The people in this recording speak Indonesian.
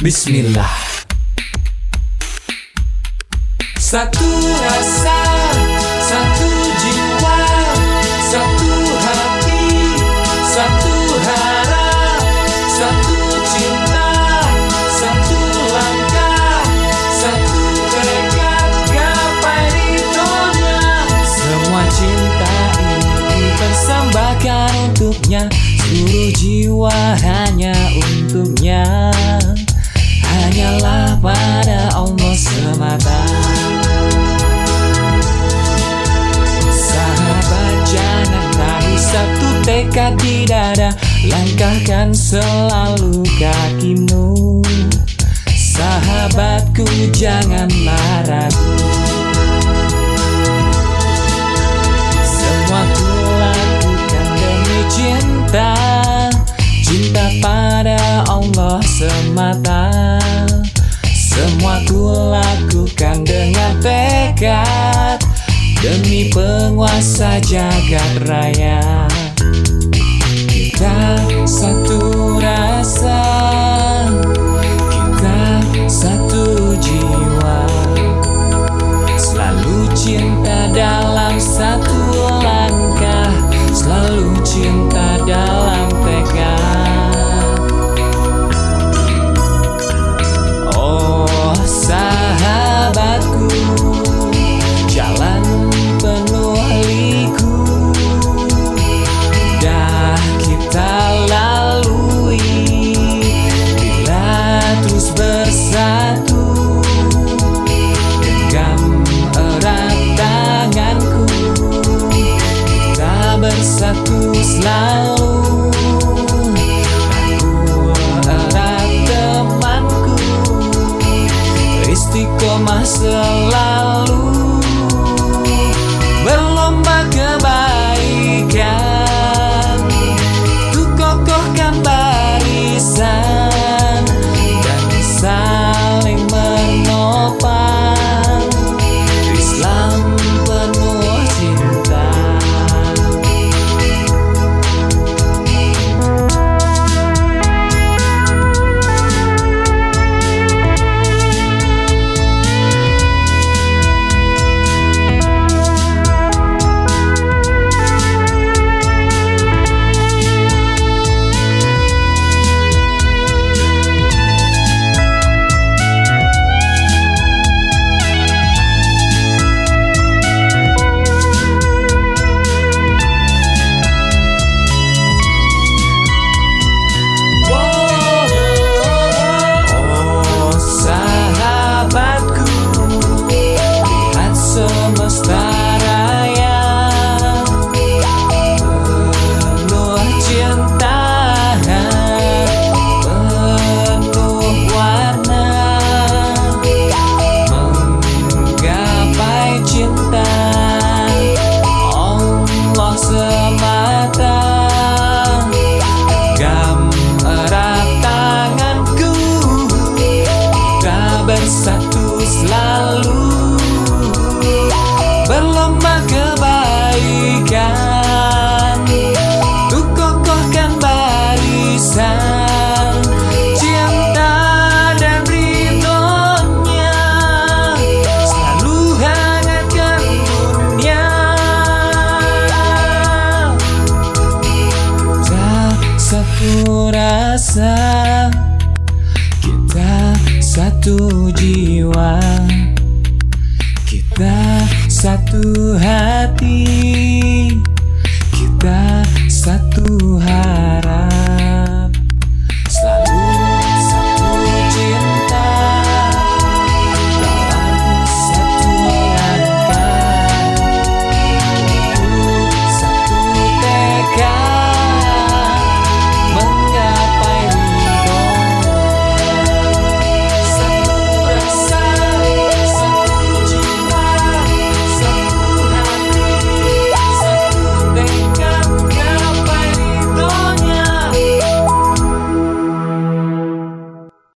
Bismillah Satu rasa, satu jiwa, satu hati, satu harap, satu cinta, satu langkah, satu tekad gapai ridhonya. Semua cinta ini persembahkan untuknya, seluruh jiwa hanya untuknya. Semata. Sahabat jangan tahu satu tekad di dada. Langkahkan selalu kakimu. Sahabatku janganlah ragu Semua ku lakukan demi cinta. Cinta pada Allah semata Semua ku lakukan dengan tekad. Demi penguasa jagat raya bersatu selalu. Rangkul erat temanku Istiqomah selalu bersatu selalu satu jiwa. Kita satu hati.